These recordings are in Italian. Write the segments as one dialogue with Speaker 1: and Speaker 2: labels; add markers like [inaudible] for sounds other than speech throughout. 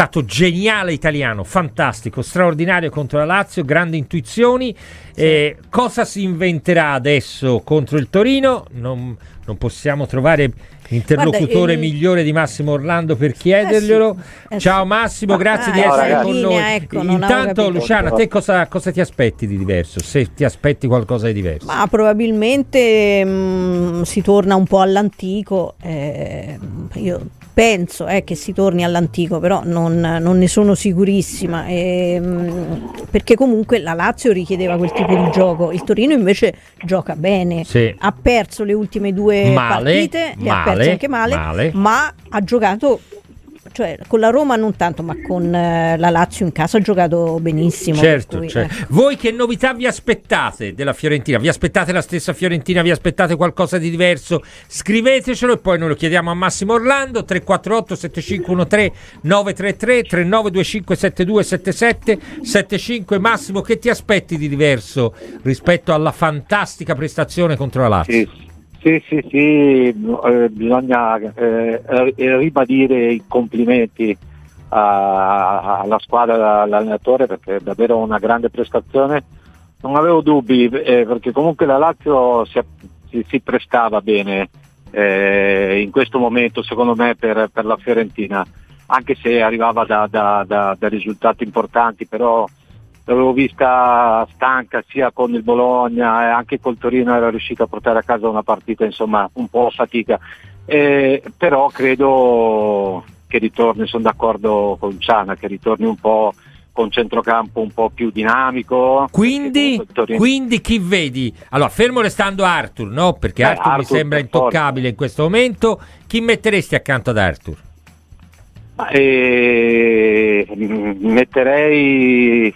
Speaker 1: stato geniale italiano, fantastico, straordinario contro la Lazio, grandi intuizioni. Sì. Eh, cosa si inventerà adesso contro il Torino? Non, non possiamo trovare interlocutore Guarda, migliore di Massimo Orlando per chiederglielo. Eh sì, eh Ciao Massimo, grazie ah, di essere con linea, noi. Ecco, Intanto, Luciana, te cosa, cosa, ti aspetti di diverso? Se ti aspetti qualcosa di diverso?
Speaker 2: Ma probabilmente mh, mm, si torna un po' all'antico. Eh, io penso eh, che si torni all'antico, però non, non ne sono sicurissima, ehm, perché comunque la Lazio richiedeva quel tipo di gioco, il Torino invece gioca bene, sì. ha perso le ultime due male, partite, le male, ha perse anche male, male, ma ha giocato cioè con la Roma non tanto, ma con eh, la Lazio in casa ha giocato benissimo.
Speaker 1: Certo, cui, certo. Eh. Voi che novità vi aspettate della Fiorentina? Vi aspettate la stessa Fiorentina? Vi aspettate qualcosa di diverso? Scrivetecelo e poi noi lo chiediamo a Massimo Orlando 348 7513 933 3925 7277 75 Massimo che ti aspetti di diverso rispetto alla fantastica prestazione contro la Lazio?
Speaker 3: Sì. Sì, sì, sì, eh, bisogna eh, ribadire i complimenti a, alla squadra, all'allenatore perché è davvero una grande prestazione. Non avevo dubbi eh, perché comunque la Lazio si, si, si prestava bene eh, in questo momento secondo me per, per, la Fiorentina, anche se arrivava da, da, da, da risultati importanti, però l'avevo vista stanca sia con il Bologna e anche col Torino era riuscita a portare a casa una partita insomma un po' a fatica eh, però credo che ritorni, sono d'accordo con Ciana, che ritorni un po' con centrocampo un po' più dinamico.
Speaker 1: Quindi, quindi chi vedi? Allora, fermo restando Arthur, no? Perché Arthur, Arthur, mi sembra intoccabile in questo momento. Chi metteresti accanto ad Arthur?
Speaker 3: Eh, metterei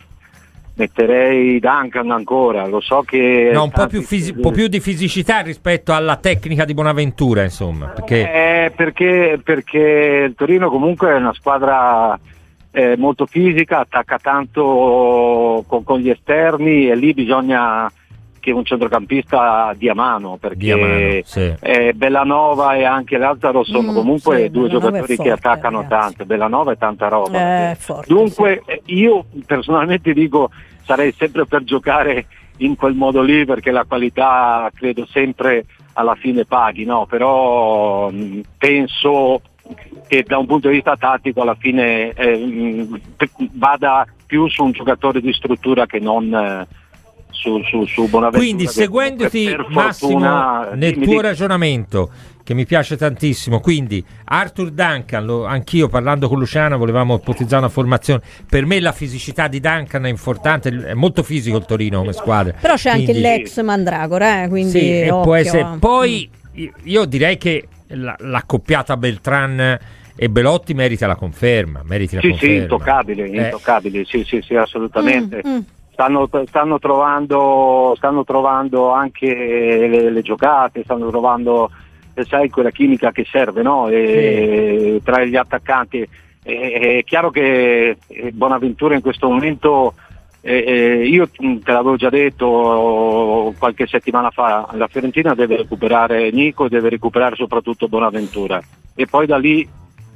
Speaker 3: metterei Duncan ancora, lo so che...
Speaker 1: No, un po' più, fisi- po' più, di fisicità rispetto alla tecnica di Bonaventura, insomma.
Speaker 3: Perché, eh, perché, perché il Torino comunque è una squadra eh, molto fisica, attacca tanto con, con, gli esterni e lì bisogna che un centrocampista dia mano perché dia mano, sì. eh, Bellanova e anche Lazzaro sono mm, comunque sì, due Bellanova giocatori forte, che attaccano ragazzi. tanto Bellanova è tanta roba eh, forte, dunque sì. io personalmente dico sarei sempre per giocare in quel modo lì perché la qualità credo sempre alla fine paghi no? però mh, mm, penso che da un punto di vista tattico alla fine eh, mh, vada più su un giocatore di struttura che non eh, su, su, su Bonaventura.
Speaker 1: Quindi seguendoti Massimo nel tuo dico... ragionamento che mi piace tantissimo, quindi Arthur Duncan, lo, anch'io parlando con Luciano volevamo ipotizzare una formazione, per me la fisicità di Duncan è importante, è molto fisico il Torino come squadra.
Speaker 2: Però c'è quindi, anche l'ex Mandragora, eh, quindi sì,
Speaker 1: può essere. Poi io direi che la, l'accoppiata Beltran e Belotti merita la conferma. Merita la
Speaker 3: sì,
Speaker 1: conferma.
Speaker 3: sì, intoccabile, eh. intoccabile, sì, sì, sì, assolutamente. Mm, mm stanno, stanno, trovando, stanno trovando, anche le, le, giocate, stanno trovando sai, quella chimica che serve no? e, sì. tra gli attaccanti. È, è chiaro che Bonaventura in questo momento eh, io te l'avevo già detto qualche settimana fa, la Fiorentina deve recuperare Nico e deve recuperare soprattutto Bonaventura e poi da lì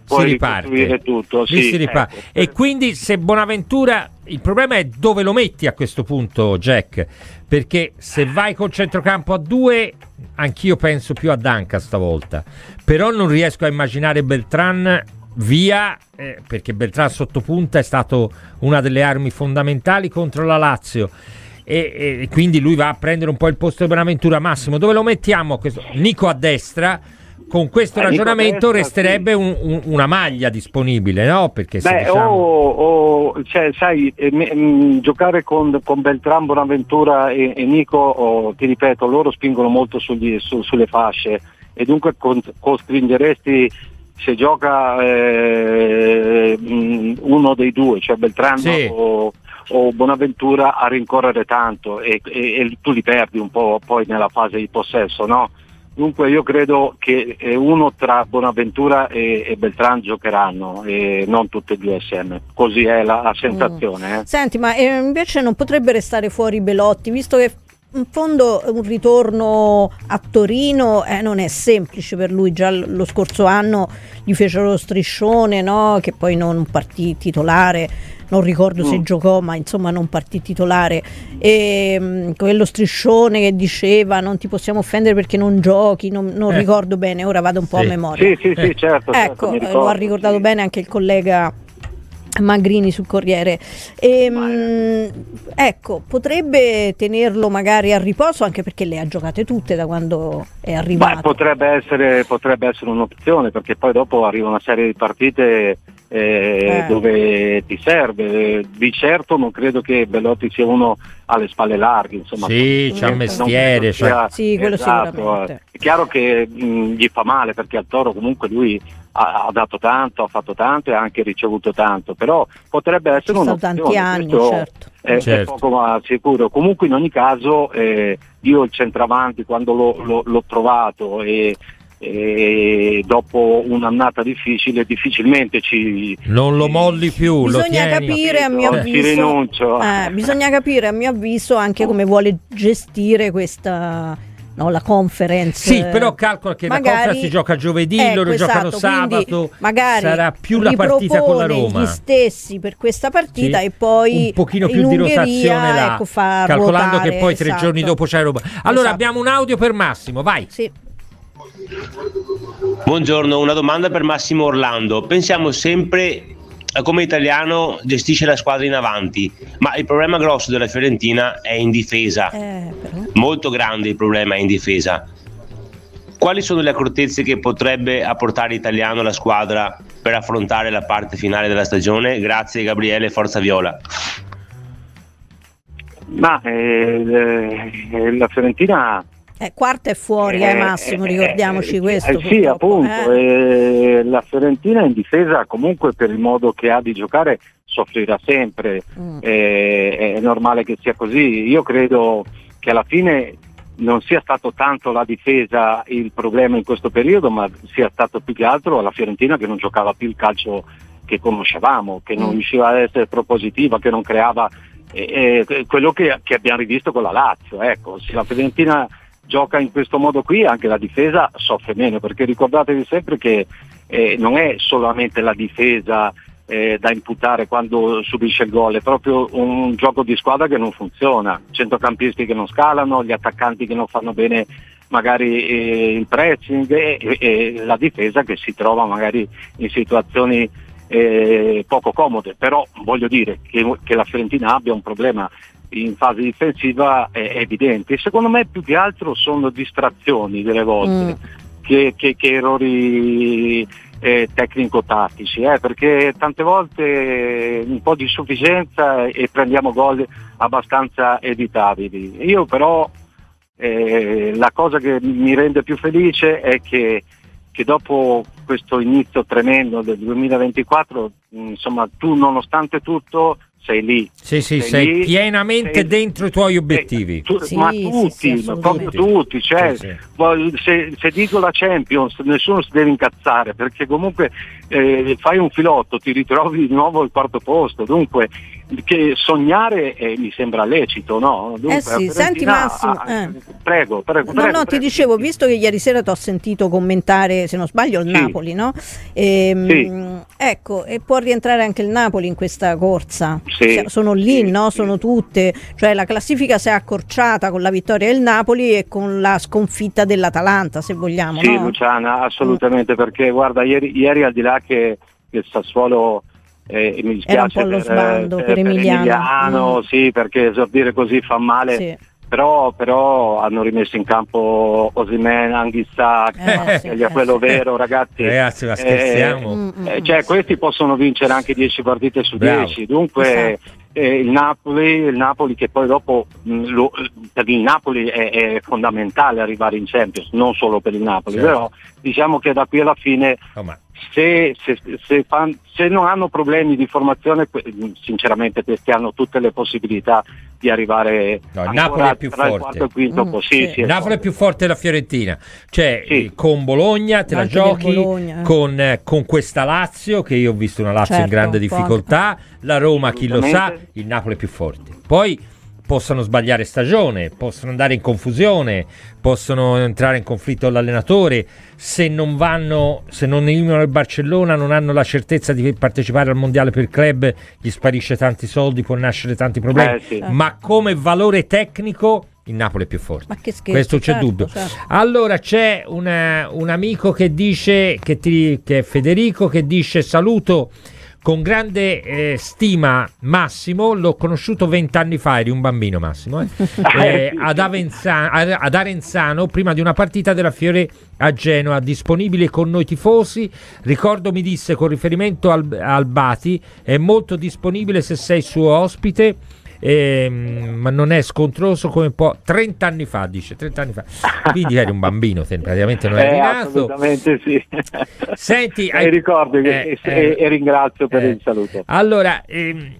Speaker 1: si riparte.
Speaker 3: tutto. Sì,
Speaker 1: si riparte. Ecco. E quindi se Bonaventura, il problema è dove lo metti a questo punto, Jack, perché se vai col centrocampo a due, anch'io penso più a Danca stavolta, però non riesco a immaginare Beltran via eh, perché Beltran sotto punta è stato una delle armi fondamentali contro la Lazio. E, e, quindi lui va a prendere un po' il posto di Bonaventura Massimo dove lo mettiamo? Questo? Nico a destra con questo ragionamento resterebbe un, un, una maglia disponibile, no? Perché
Speaker 3: Beh,
Speaker 1: diciamo...
Speaker 3: o, o cioè, sai, eh, m- m- giocare con, con Beltran, Bonaventura e, e Nico, oh, ti ripeto, loro spingono molto sugli, su, sulle fasce e dunque con, costringeresti se gioca eh, uno dei due, cioè Beltrano sì. o, o, Bonaventura a rincorrere tanto e, e, e, tu li perdi un po' poi nella fase di possesso, no? Dunque io credo che eh, uno tra Bonaventura e, e Beltran giocheranno e non tutte e due assieme, così è la, la sensazione. Mm. Eh.
Speaker 2: Senti, ma eh, invece non potrebbe restare fuori Belotti, visto che in fondo un ritorno a Torino eh, non è semplice per lui, già lo scorso anno gli fecero lo striscione no? che poi non partì titolare non ricordo mm. se giocò, ma insomma non partì titolare. E um, quello striscione che diceva non ti possiamo offendere perché non giochi, non, non eh. ricordo bene, ora vado un po'
Speaker 3: sì.
Speaker 2: a memoria.
Speaker 3: Sì, sì, sì, certo.
Speaker 2: Ecco,
Speaker 3: certo,
Speaker 2: lo ha ricordato sì. bene anche il collega. Magrini sul Corriere. E, mh, ecco, potrebbe tenerlo magari a riposo anche perché le ha giocate tutte da quando è arrivato.
Speaker 3: Beh, potrebbe, essere, potrebbe essere un'opzione perché poi dopo arriva una serie di partite eh, eh. dove ti serve. Di certo non credo che Bellotti sia uno alle spalle larghe. Insomma,
Speaker 1: sì, c'ha il mestiere.
Speaker 2: Sia, sì, quello esatto, sicuramente.
Speaker 3: È chiaro che mh, gli fa male perché al Toro comunque lui ha, ha, dato tanto, ha fatto tanto e ha anche ricevuto tanto, però potrebbe essere
Speaker 2: uno tanti anni, certo.
Speaker 3: È,
Speaker 1: certo.
Speaker 3: è, poco ma sicuro. Comunque in ogni caso eh, io il centravanti quando l'ho, l'ho, l'ho trovato e e dopo un'annata difficile difficilmente ci
Speaker 1: non lo molli più
Speaker 2: bisogna capire a mio avviso eh, bisogna capire a mio avviso anche come vuole gestire questa no, la conference.
Speaker 1: Sì però calcola che magari, la conference si gioca giovedì ecco, loro esatto, giocano sabato.
Speaker 2: magari
Speaker 1: sarà più la partita con la Roma.
Speaker 2: gli stessi per questa partita
Speaker 1: sì.
Speaker 2: e poi
Speaker 1: un pochino più di rotazione là
Speaker 2: ecco,
Speaker 1: calcolando
Speaker 2: ruotare,
Speaker 1: che poi tre
Speaker 2: esatto.
Speaker 1: giorni dopo c'è Roma. Allora
Speaker 2: esatto.
Speaker 1: abbiamo un audio per Massimo vai.
Speaker 2: Sì
Speaker 4: Buongiorno, una domanda per Massimo Orlando. Pensiamo sempre a come italiano gestisce la squadra in avanti, ma il problema grosso della Fiorentina è in difesa.
Speaker 2: Eh,
Speaker 4: Molto grande il problema è in difesa. Quali sono le accortezze che potrebbe apportare Italiano alla squadra per affrontare la parte finale della stagione? Grazie Gabriele, Forza Viola.
Speaker 3: Ma eh, la Fiorentina
Speaker 2: eh, quarta è fuori, eh, Massimo, ricordiamoci
Speaker 3: eh,
Speaker 2: questo.
Speaker 3: sì, appunto,
Speaker 2: eh.
Speaker 3: la Fiorentina in difesa comunque per il modo che ha di giocare soffrirà sempre, mm. è normale che sia così. Io credo che alla fine non sia stato tanto la difesa il problema in questo periodo, ma sia stato più che altro la Fiorentina che non giocava più il calcio che conoscevamo, che non mm. riusciva ad essere propositiva, che non creava eh, quello che, che, abbiamo rivisto con la Lazio. Ecco, se la Fiorentina gioca in questo modo qui anche la difesa soffre meno perché ricordatevi sempre che eh, non è solamente la difesa eh, da imputare quando subisce il gol, è proprio un gioco di squadra che non funziona, centrocampisti che non scalano, gli attaccanti che non fanno bene magari eh, il pressing e, e, la difesa che si trova magari in situazioni eh, poco comode, però voglio dire che, che la Fiorentina abbia un problema in fase difensiva è evidente. Secondo me più che altro sono distrazioni delle volte mm. che, che, che, errori eh, tecnico-tattici, eh, perché tante volte un po' di sufficienza e prendiamo gol abbastanza evitabili. Io però eh, la cosa che mi rende più felice è che, che dopo questo inizio tremendo del 2024, insomma, tu nonostante tutto sei lì.
Speaker 1: Sì, sì, sei, sei lì, pienamente sei,
Speaker 3: dentro
Speaker 1: i tuoi obiettivi.
Speaker 3: Tu,
Speaker 2: sì,
Speaker 3: ma tutti,
Speaker 2: sì,
Speaker 3: ma proprio tutti. Cioè, se, se, dico la Champions nessuno si deve incazzare perché comunque eh, fai un filotto, ti ritrovi di nuovo al quarto posto. Dunque, che sognare eh, mi sembra lecito, no? Dunque,
Speaker 2: eh sì, senti Massimo,
Speaker 3: ah, prego, prego,
Speaker 2: No,
Speaker 3: prego,
Speaker 2: no,
Speaker 3: prego.
Speaker 2: ti dicevo, visto che ieri sera ti ho sentito commentare, se non sbaglio, il
Speaker 3: Sì.
Speaker 2: Napoli, no? Ehm,
Speaker 3: Sì.
Speaker 2: Ecco, e può rientrare anche il Napoli in questa corsa.
Speaker 3: Sì,
Speaker 2: Cioè, Sono lì, no? Sono tutte, cioè la classifica si è accorciata con la vittoria del Napoli e con la sconfitta dell'Atalanta, se vogliamo,
Speaker 3: Sì,
Speaker 2: no?
Speaker 3: Luciana, assolutamente, perché guarda, ieri, ieri al di là che il Sassuolo eh, mi
Speaker 2: Era un
Speaker 3: dispiace
Speaker 2: po' lo
Speaker 3: per,
Speaker 2: sbando
Speaker 3: eh,
Speaker 2: per Emiliano. Mm.
Speaker 3: sì, perché esordire così fa male,
Speaker 2: Sì.
Speaker 3: però, però hanno rimesso in campo Osimen, Anghissà,
Speaker 2: Eh, sì, eh,
Speaker 3: quello
Speaker 2: sì.
Speaker 3: vero, ragazzi.
Speaker 1: Ragazzi, ma
Speaker 3: Eh,
Speaker 1: scherziamo?
Speaker 2: Mm, mm,
Speaker 3: eh,
Speaker 2: mm.
Speaker 3: cioè, questi possono vincere anche 10 partite su
Speaker 1: Bravo.
Speaker 3: 10, dunque
Speaker 2: Esatto.
Speaker 3: eh, il, Napoli, il Napoli che poi dopo mh, lo- per il Napoli è, è fondamentale arrivare in Champions, non solo per il Napoli,
Speaker 1: Certo.
Speaker 3: però diciamo che da qui alla fine
Speaker 1: Oh,
Speaker 3: se, se- se fan- se non hanno problemi di formazione, sinceramente questi hanno tutte le possibilità di arrivare
Speaker 1: No, Napoli è più
Speaker 3: tra il
Speaker 1: forte.
Speaker 3: quarto e il quinto
Speaker 2: Mm, sì.
Speaker 3: Sì, sì,
Speaker 1: Il Napoli è più forte della Fiorentina, cioè
Speaker 3: Sì.
Speaker 1: eh, con Bologna te la
Speaker 2: Anche
Speaker 1: giochi,
Speaker 2: Bologna, eh.
Speaker 1: con, eh, con questa Lazio che io ho visto una Lazio in
Speaker 2: Certo,
Speaker 1: grande
Speaker 2: forte.
Speaker 1: difficoltà, la Roma chi lo sa, il Napoli è più forte. Poi possono sbagliare stagione, possono andare in confusione, possono entrare in conflitto con l'allenatore, se non vanno, se non eliminano il Barcellona, non hanno la certezza di partecipare al mondiale per club, gli sparisce tanti soldi, può nascere tanti problemi,
Speaker 3: Eh, sì.
Speaker 1: ma come valore tecnico il Napoli è più forte.
Speaker 2: Ma che scherzo,
Speaker 1: Questo c'è
Speaker 2: certo,
Speaker 1: dubbio.
Speaker 2: certo.
Speaker 1: Allora c'è una- un amico che dice, che, ti- che è Federico, che dice saluto con grande eh, stima Massimo, l'ho conosciuto vent'anni fa, eri un bambino Massimo, eh? [laughs] Eh, ad, Avenza- ad- ad Arenzano prima di una partita della Fiore a Genoa, disponibile con noi tifosi, ricordo mi disse con riferimento al, al Bati, è molto disponibile se sei suo ospite. Ehm, ma non è scontroso come può 30 anni fa dice 30 anni fa quindi eri un bambino te praticamente non eri
Speaker 3: Eh,
Speaker 1: nato
Speaker 3: assolutamente sì.
Speaker 1: Senti, [laughs]
Speaker 3: e
Speaker 1: hai-
Speaker 3: ricordo che-
Speaker 1: eh,
Speaker 3: e,
Speaker 1: eh,
Speaker 3: e ringrazio per
Speaker 1: eh.
Speaker 3: il saluto.
Speaker 1: Allora, ehm,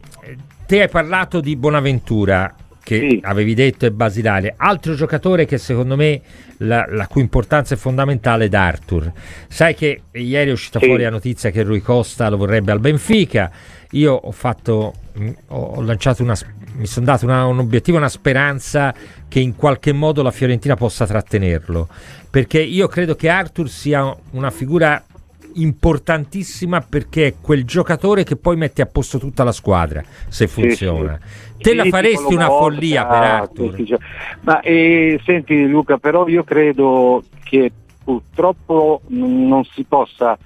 Speaker 1: te hai parlato di Bonaventura, che
Speaker 3: Sì.
Speaker 1: avevi detto è basilare. Altro giocatore che secondo me la, la cui importanza è fondamentale è Arthur. Sai che ieri è uscita
Speaker 3: Sì.
Speaker 1: fuori la notizia che Rui Costa lo vorrebbe al Benfica. Io ho fatto, mh, ho lanciato una, mi sono dato una- un obiettivo, una speranza che in qualche modo la Fiorentina possa trattenerlo. Perché io credo che Arthur sia una figura importantissima perché è quel giocatore che poi mette a posto tutta la squadra se funziona. Te la
Speaker 3: Sì,
Speaker 1: faresti
Speaker 3: tipo
Speaker 1: una
Speaker 3: Lobotka,
Speaker 1: follia per Arthur?
Speaker 3: sì, sì, cioè- Ma eh, senti Luca, però io credo che purtroppo non si possa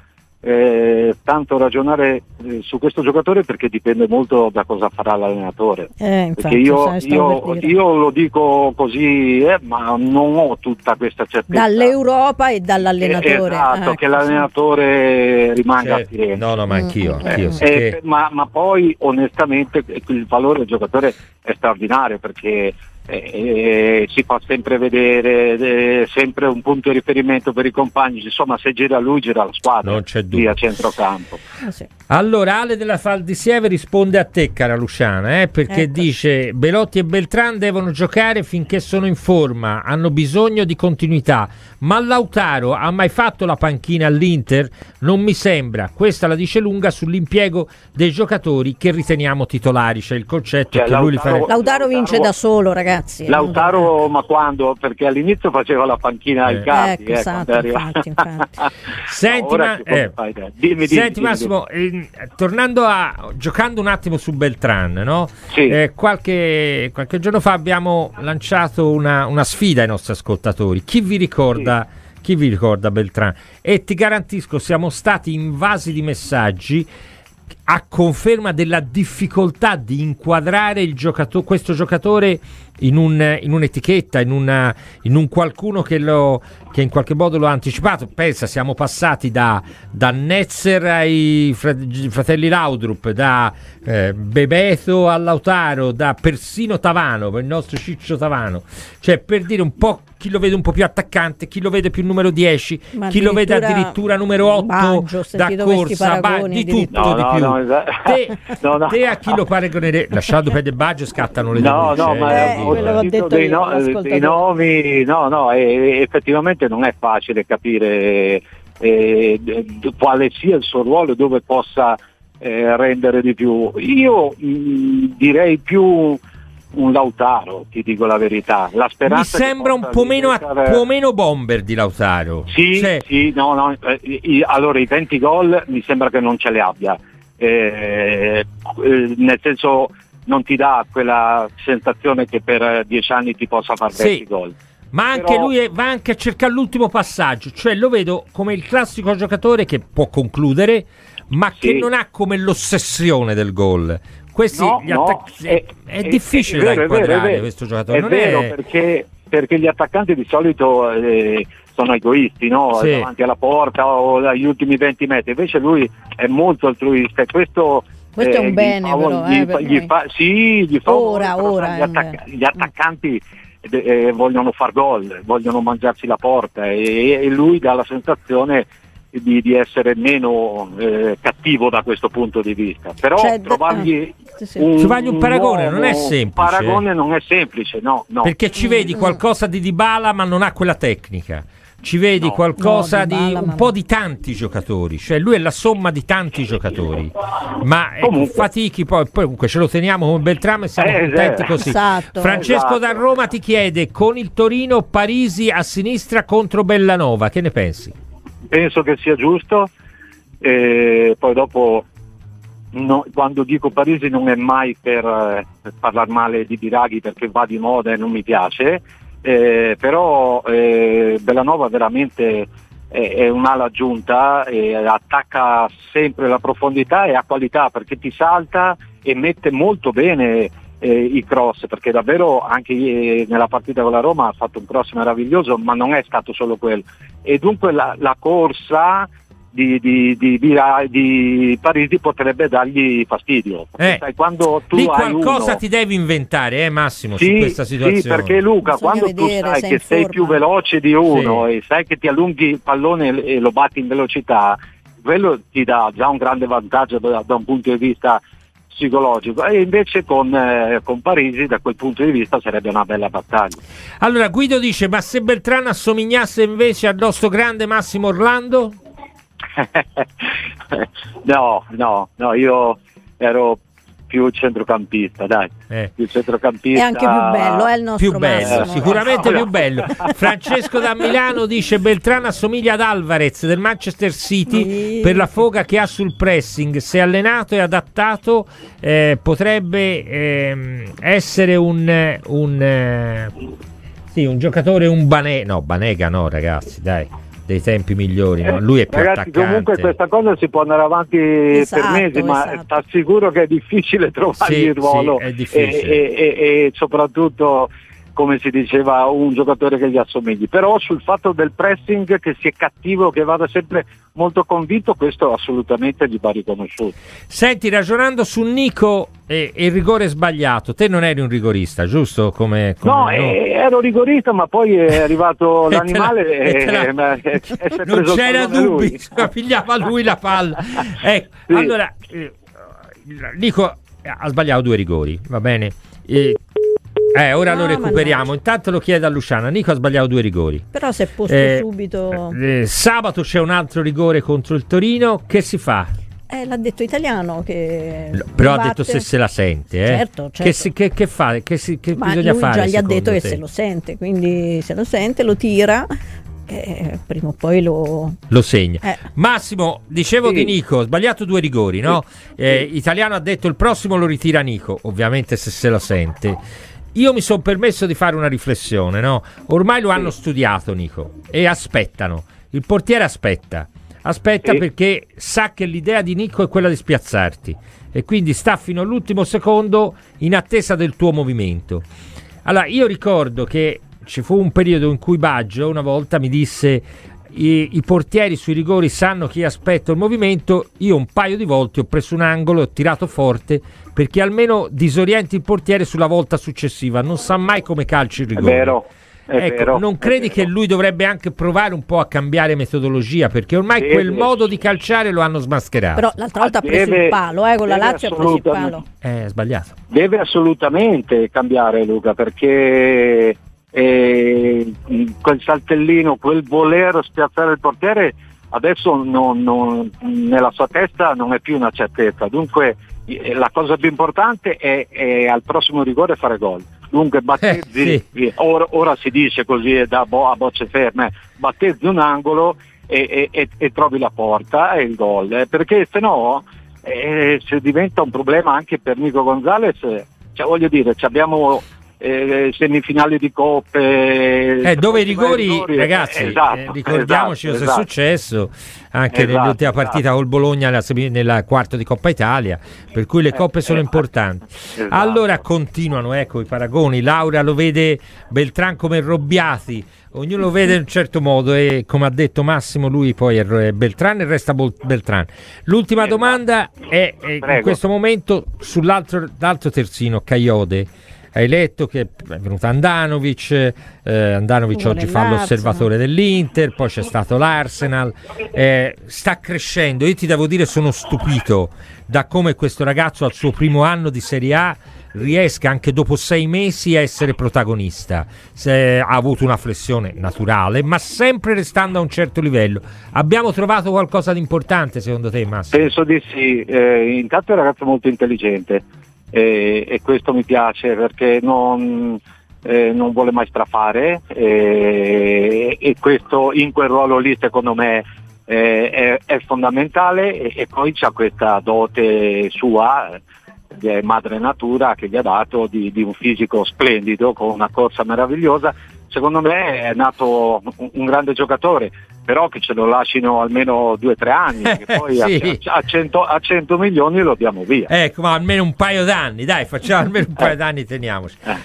Speaker 3: eh, tanto ragionare eh, su questo giocatore perché dipende molto da cosa farà l'allenatore.
Speaker 2: Eh, infatti,
Speaker 3: Perché io, io- io lo dico così, eh, ma non ho tutta questa certezza.
Speaker 2: Dall'Europa e dall'allenatore.
Speaker 3: Eh, Esatto,
Speaker 2: Ecco,
Speaker 3: che l'allenatore rimanga a
Speaker 1: Cioè,
Speaker 3: Firenze.
Speaker 1: no, no, ma anch'io,
Speaker 2: Mm,
Speaker 1: anch'io. sì,
Speaker 3: Eh,
Speaker 1: che-
Speaker 3: ma, ma poi onestamente il valore del giocatore è straordinario perché eh, si fa sempre vedere, eh, sempre un punto di riferimento per i compagni, insomma se gira lui gira la squadra
Speaker 1: Non c'è dubbio.
Speaker 3: a centrocampo.
Speaker 2: sì. Ah, sì.
Speaker 1: Allora, Ale della Fal di Sieve risponde a te, cara Luciana, eh, perché
Speaker 2: Ecco.
Speaker 1: dice Belotti e Beltran devono giocare finché sono in forma, hanno bisogno di continuità, ma Lautaro ha mai fatto la panchina all'Inter? Non mi sembra. Questa la dice lunga sull'impiego dei giocatori che riteniamo titolari, c'è il concetto
Speaker 3: Cioè,
Speaker 1: che lui li
Speaker 3: Lautaro-
Speaker 1: farebbe...
Speaker 2: Lautaro vince da solo, ragazzi.
Speaker 3: Lautaro, ma quando? Perché all'inizio faceva la panchina
Speaker 1: Eh.
Speaker 3: ai campi.
Speaker 2: Ecco,
Speaker 3: eh,
Speaker 2: esatto, infatti, infatti. [laughs]
Speaker 1: Senti, ma- eh.
Speaker 3: Dimmi, dimmi,
Speaker 1: Senti
Speaker 3: dimmi,
Speaker 1: Massimo, ehm, tornando a giocando un attimo su Beltran, no?
Speaker 3: Sì.
Speaker 1: Eh, qualche, qualche giorno fa abbiamo lanciato una, una sfida ai nostri ascoltatori. Chi vi ricorda? Chi vi ricorda Beltran? E ti garantisco, siamo stati invasi di messaggi a conferma della difficoltà di inquadrare giocato- questo giocatore in, un- in un'etichetta, in, una- in un qualcuno che, lo- che in qualche modo lo ha anticipato. Pensa, siamo passati da, da Netzer ai fra- fratelli Laudrup, da eh, Bebeto a Lautaro, da persino Tavano, il nostro Ciccio Tavano. Cioè, per dire un po' chi lo vede un po' più attaccante, chi lo vede più numero 10,
Speaker 2: Ma
Speaker 1: chi lo vede
Speaker 2: addirittura
Speaker 1: numero 8
Speaker 2: Baggio,
Speaker 1: da corsa, ba- di tutto
Speaker 3: No,
Speaker 1: di
Speaker 3: no,
Speaker 1: più.
Speaker 3: no, esa-
Speaker 1: te, [laughs]
Speaker 3: no, no.
Speaker 1: te a chi lo paragoneresti? Lasciando perdere Baggio scattano le
Speaker 3: No,
Speaker 1: denunce,
Speaker 3: no,
Speaker 1: eh,
Speaker 3: ma
Speaker 2: Eh,
Speaker 3: ho
Speaker 2: detto
Speaker 3: dei,
Speaker 2: io,
Speaker 3: no- eh, dei nomi, no, no, e- effettivamente non è facile capire eh, quale sia il suo ruolo e dove possa eh, rendere di più. Io mh, direi più un Lautaro, ti dico la verità. La
Speaker 1: Mi
Speaker 3: speranza che
Speaker 1: sembra un po' meno,
Speaker 3: diventare-
Speaker 1: po' meno bomber di Lautaro.
Speaker 3: Sì,
Speaker 1: Cioè,
Speaker 3: sì, no, no, eh, i- allora i 20 gol mi sembra che non ce li abbia, Eh, eh, nel senso non ti dà quella sensazione che per eh, 10 anni ti possa far
Speaker 1: Sì.
Speaker 3: 20 gol.
Speaker 1: Ma anche
Speaker 3: Però-
Speaker 1: lui è- va anche a cercare l'ultimo passaggio, cioè lo vedo come il classico giocatore che può concludere, ma che
Speaker 3: Sì.
Speaker 1: non ha come l'ossessione del gol. Questi
Speaker 3: No,
Speaker 1: gli
Speaker 3: no,
Speaker 1: attac-
Speaker 3: è-
Speaker 1: è,
Speaker 3: è-
Speaker 1: difficile
Speaker 3: è
Speaker 1: da
Speaker 3: vero, è vero, è
Speaker 1: inquadrare
Speaker 3: vero.
Speaker 1: questo giocatore.
Speaker 3: È
Speaker 1: non
Speaker 3: vero
Speaker 1: è-
Speaker 3: perché, perché gli attaccanti di solito eh, sono egoisti, no?
Speaker 1: Sì.
Speaker 3: davanti alla porta o agli ultimi 20 metri, invece lui è molto altruista e questo...
Speaker 2: Questo è un
Speaker 3: gli
Speaker 2: bene,
Speaker 3: fa-
Speaker 2: però,
Speaker 3: gli
Speaker 2: eh,
Speaker 3: fa- gli fa- sì, gli fa
Speaker 2: Ora,
Speaker 3: però
Speaker 2: ora
Speaker 3: gli,
Speaker 2: un
Speaker 3: attacca-
Speaker 2: bene.
Speaker 3: gli attaccanti eh, vogliono far gol, vogliono mangiarsi la porta e, e lui dà la sensazione di, di essere meno eh, cattivo da questo punto di vista. Però
Speaker 2: Cioè,
Speaker 3: trovargli
Speaker 2: ah, sì,
Speaker 3: un,
Speaker 1: Trovargli un paragone non è semplice.
Speaker 3: Paragone non è semplice, no, no.
Speaker 1: Perché ci vedi
Speaker 2: Mm.
Speaker 1: qualcosa di Dybala ma non ha quella tecnica. ci vedi
Speaker 3: No.
Speaker 1: qualcosa
Speaker 2: No,
Speaker 1: di
Speaker 2: Dybala,
Speaker 1: un
Speaker 2: ma
Speaker 1: po' di tanti giocatori, cioè lui è la somma di tanti giocatori, ma ecco,
Speaker 3: Comunque.
Speaker 1: fatichi poi, poi comunque ce lo teniamo come Beltrame e siamo
Speaker 3: Eh,
Speaker 1: contenti
Speaker 3: eh.
Speaker 1: così.
Speaker 2: Esatto.
Speaker 1: Francesco
Speaker 3: Esatto.
Speaker 1: da Roma ti chiede con il Torino Parisi a sinistra contro Bellanova, che ne pensi?
Speaker 3: Penso che sia giusto, e poi dopo no- quando dico Parisi non è mai per, eh, per parlare male di Biraghi perché va di moda e non mi piace, eh, però eh, Bellanova veramente è, è un'ala aggiunta e attacca sempre la profondità e ha qualità perché ti salta e mette molto bene eh, i cross perché davvero anche eh, nella partita con la Roma ha fatto un cross meraviglioso ma non è stato solo quello e dunque la, la corsa di, di, di, di Parisi potrebbe dargli fastidio
Speaker 1: Eh,
Speaker 3: Sai, quando tu
Speaker 1: Lì
Speaker 3: hai
Speaker 1: qualcosa
Speaker 3: uno
Speaker 1: ti devi inventare, eh Massimo, su
Speaker 3: sì,
Speaker 1: questa situazione.
Speaker 3: sì, perché Luca,
Speaker 2: Bisogna
Speaker 3: quando tu
Speaker 2: vedere
Speaker 3: sai
Speaker 2: se è
Speaker 3: che sei più veloce di uno
Speaker 1: Sì.
Speaker 3: e sai che ti allunghi il pallone e lo batti in velocità, quello ti dà già un grande vantaggio da, da un punto di vista psicologico e invece con, eh, con Parisi da quel punto di vista sarebbe una bella battaglia.
Speaker 1: Allora Guido dice, ma se Beltrano assomigliasse invece al nostro grande Massimo Orlando? [laughs]
Speaker 3: no, no, no, io ero più centrocampista, dai,
Speaker 1: Eh.
Speaker 3: più centrocampista.
Speaker 2: È anche più bello, è il nostro
Speaker 1: più bello,
Speaker 2: Massimo.
Speaker 1: sicuramente
Speaker 3: No.
Speaker 1: più [laughs] bello. Francesco da Milano dice Beltrano assomiglia ad Alvarez del Manchester City per la foga che ha sul pressing. Se allenato e adattato eh, potrebbe ehm, essere un, un, eh, sì, un giocatore, un Banega. No, Banega no ragazzi, dai, dei tempi migliori. no? Lui è più
Speaker 3: Ragazzi,
Speaker 1: attaccante.
Speaker 3: comunque questa cosa si può andare avanti
Speaker 2: Esatto,
Speaker 3: per mesi, ma
Speaker 2: esatto.
Speaker 3: ti assicuro che è difficile [laughs] trovare
Speaker 1: Sì,
Speaker 3: il ruolo
Speaker 1: sì, è difficile.
Speaker 3: E, e- e- e soprattutto, come si diceva, un giocatore che gli assomigli. Però sul fatto del pressing, che sia cattivo, che vada sempre molto convinto, questo assolutamente gli va riconosciuto.
Speaker 1: Senti, ragionando su Nico e, e il rigore sbagliato, te non eri un rigorista, giusto? Come, come-
Speaker 3: No, eh, ero rigorista, ma poi è [laughs] arrivato
Speaker 1: E la-
Speaker 3: l'animale
Speaker 1: e te la-
Speaker 3: e, [laughs] e
Speaker 1: non c'era dubbi, pigliava lui la palla. [laughs] Ecco,
Speaker 3: Sì.
Speaker 1: allora, eh, Nico ha sbagliato due rigori, va bene? Eh, eh, ora lo
Speaker 2: Ah,
Speaker 1: recuperiamo.
Speaker 2: mannaggia.
Speaker 1: Intanto lo chiedo a Luciana. Nico ha sbagliato due rigori.
Speaker 2: Però si è posto
Speaker 1: Eh,
Speaker 2: subito.
Speaker 1: eh, sabato c'è un altro rigore contro il Torino. Che si fa?
Speaker 2: Eh, l'ha detto italiano che
Speaker 1: No, Però ha
Speaker 2: batte.
Speaker 1: detto se se la sente. Eh?
Speaker 2: Certo, certo.
Speaker 1: Che, si- che- che fa? Che, si- che
Speaker 2: Ma
Speaker 1: bisogna
Speaker 2: lui
Speaker 1: fare?
Speaker 2: già gli ha detto che
Speaker 1: te?
Speaker 2: se lo sente, quindi se lo sente lo tira, eh, prima o poi lo...
Speaker 1: Lo segna.
Speaker 2: Eh.
Speaker 1: Massimo, dicevo
Speaker 3: Sì.
Speaker 1: di Nico, sbagliato due rigori, no? Eh, Italiano ha detto il prossimo lo ritira Nico, ovviamente se se lo sente. Io mi sono permesso di fare una riflessione, no? Ormai lo hanno studiato Nico e aspettano. Il portiere aspetta. Aspetta
Speaker 3: Sì.
Speaker 1: perché sa che l'idea di Nico è quella di spiazzarti e quindi sta fino all'ultimo secondo in attesa del tuo movimento. Allora, io ricordo che ci fu un periodo in cui Baggio una volta mi disse i, i portieri sui rigori sanno chi aspetta il movimento, io un paio di volte ho preso un angolo e ho tirato forte perché almeno disorienti il portiere sulla volta successiva, non sa mai come calci il
Speaker 3: È
Speaker 1: rigore.
Speaker 3: vero, è
Speaker 1: Ecco,
Speaker 3: vero,
Speaker 1: non
Speaker 3: è
Speaker 1: credi che lui dovrebbe anche provare un po' a cambiare metodologia perché ormai
Speaker 3: Sì,
Speaker 1: quel modo di calciare lo hanno smascherato.
Speaker 2: Però l'altra volta ha preso
Speaker 3: Deve-
Speaker 2: il palo, eh, con la
Speaker 3: deve
Speaker 2: Lazio ha preso il palo.
Speaker 3: assolutamente-
Speaker 1: Eh, è sbagliato.
Speaker 3: Deve assolutamente cambiare Luca perché eh, quel saltellino, quel voler spiazzare il portiere adesso non- non- nella sua testa non è più una certezza. Dunque eh, la cosa più importante è, è al prossimo rigore fare gol. Dunque battezzi,
Speaker 1: Eh, sì.
Speaker 3: ora, ora si dice così eh, da bo- a bocce ferme, battezzi un angolo e, e- e- e trovi la porta e il gol, eh, perché se no eh, se diventa un problema anche per Nico Gonzalez, eh, cioè, voglio dire, abbiamo eh, semifinali di coppe.
Speaker 1: Eh, dove i rigori,
Speaker 3: rigori,
Speaker 1: ragazzi,
Speaker 3: eh, esatto,
Speaker 1: eh, ricordiamoci
Speaker 3: esatto,
Speaker 1: cosa
Speaker 3: esatto.
Speaker 1: è successo anche
Speaker 3: Esatto,
Speaker 1: nell'ultima
Speaker 3: esatto.
Speaker 1: partita col Bologna nella, nella quarto di Coppa Italia, per cui le
Speaker 3: Eh,
Speaker 1: coppe sono
Speaker 3: eh,
Speaker 1: importanti.
Speaker 3: esatto.
Speaker 1: Allora continuano ecco, i paragoni, Laura lo vede Beltran come Robbiati, ognuno lo [laughs] vede in un certo modo e come ha detto Massimo lui poi è Beltran e resta Bol- Beltran. L'ultima
Speaker 3: Esatto.
Speaker 1: domanda è, è in questo momento sull'altro l'altro terzino, Caiode. Hai letto che è venuto Andanovic, eh, Andanovic oggi fa l'osservatore dell'Inter, poi c'è stato l'Arsenal, eh, sta crescendo. Io ti devo dire, sono stupito da come questo ragazzo al suo primo anno di Serie A riesca anche dopo sei mesi a essere protagonista. Se ha avuto una flessione naturale, ma sempre restando a un certo livello. Abbiamo trovato qualcosa di importante secondo te, Massimo?
Speaker 3: Penso di sì. Eh, intanto è un ragazzo molto intelligente eh, e questo mi piace perché non, eh, non vuole mai strafare. Eh, e questo in quel ruolo lì secondo me eh, è, è, fondamentale. E, e poi c'è questa dote sua madre natura che gli ha dato di, di, un fisico splendido con una corsa meravigliosa. Secondo me è nato un, un grande giocatore però che ce lo lasciano almeno due o tre anni, [laughs] che poi sì. a, a, 100, a, 100, milioni lo diamo via.
Speaker 1: Ecco, ma almeno un paio d'anni, dai, facciamo [laughs] almeno un paio d'anni, teniamoci. Eh.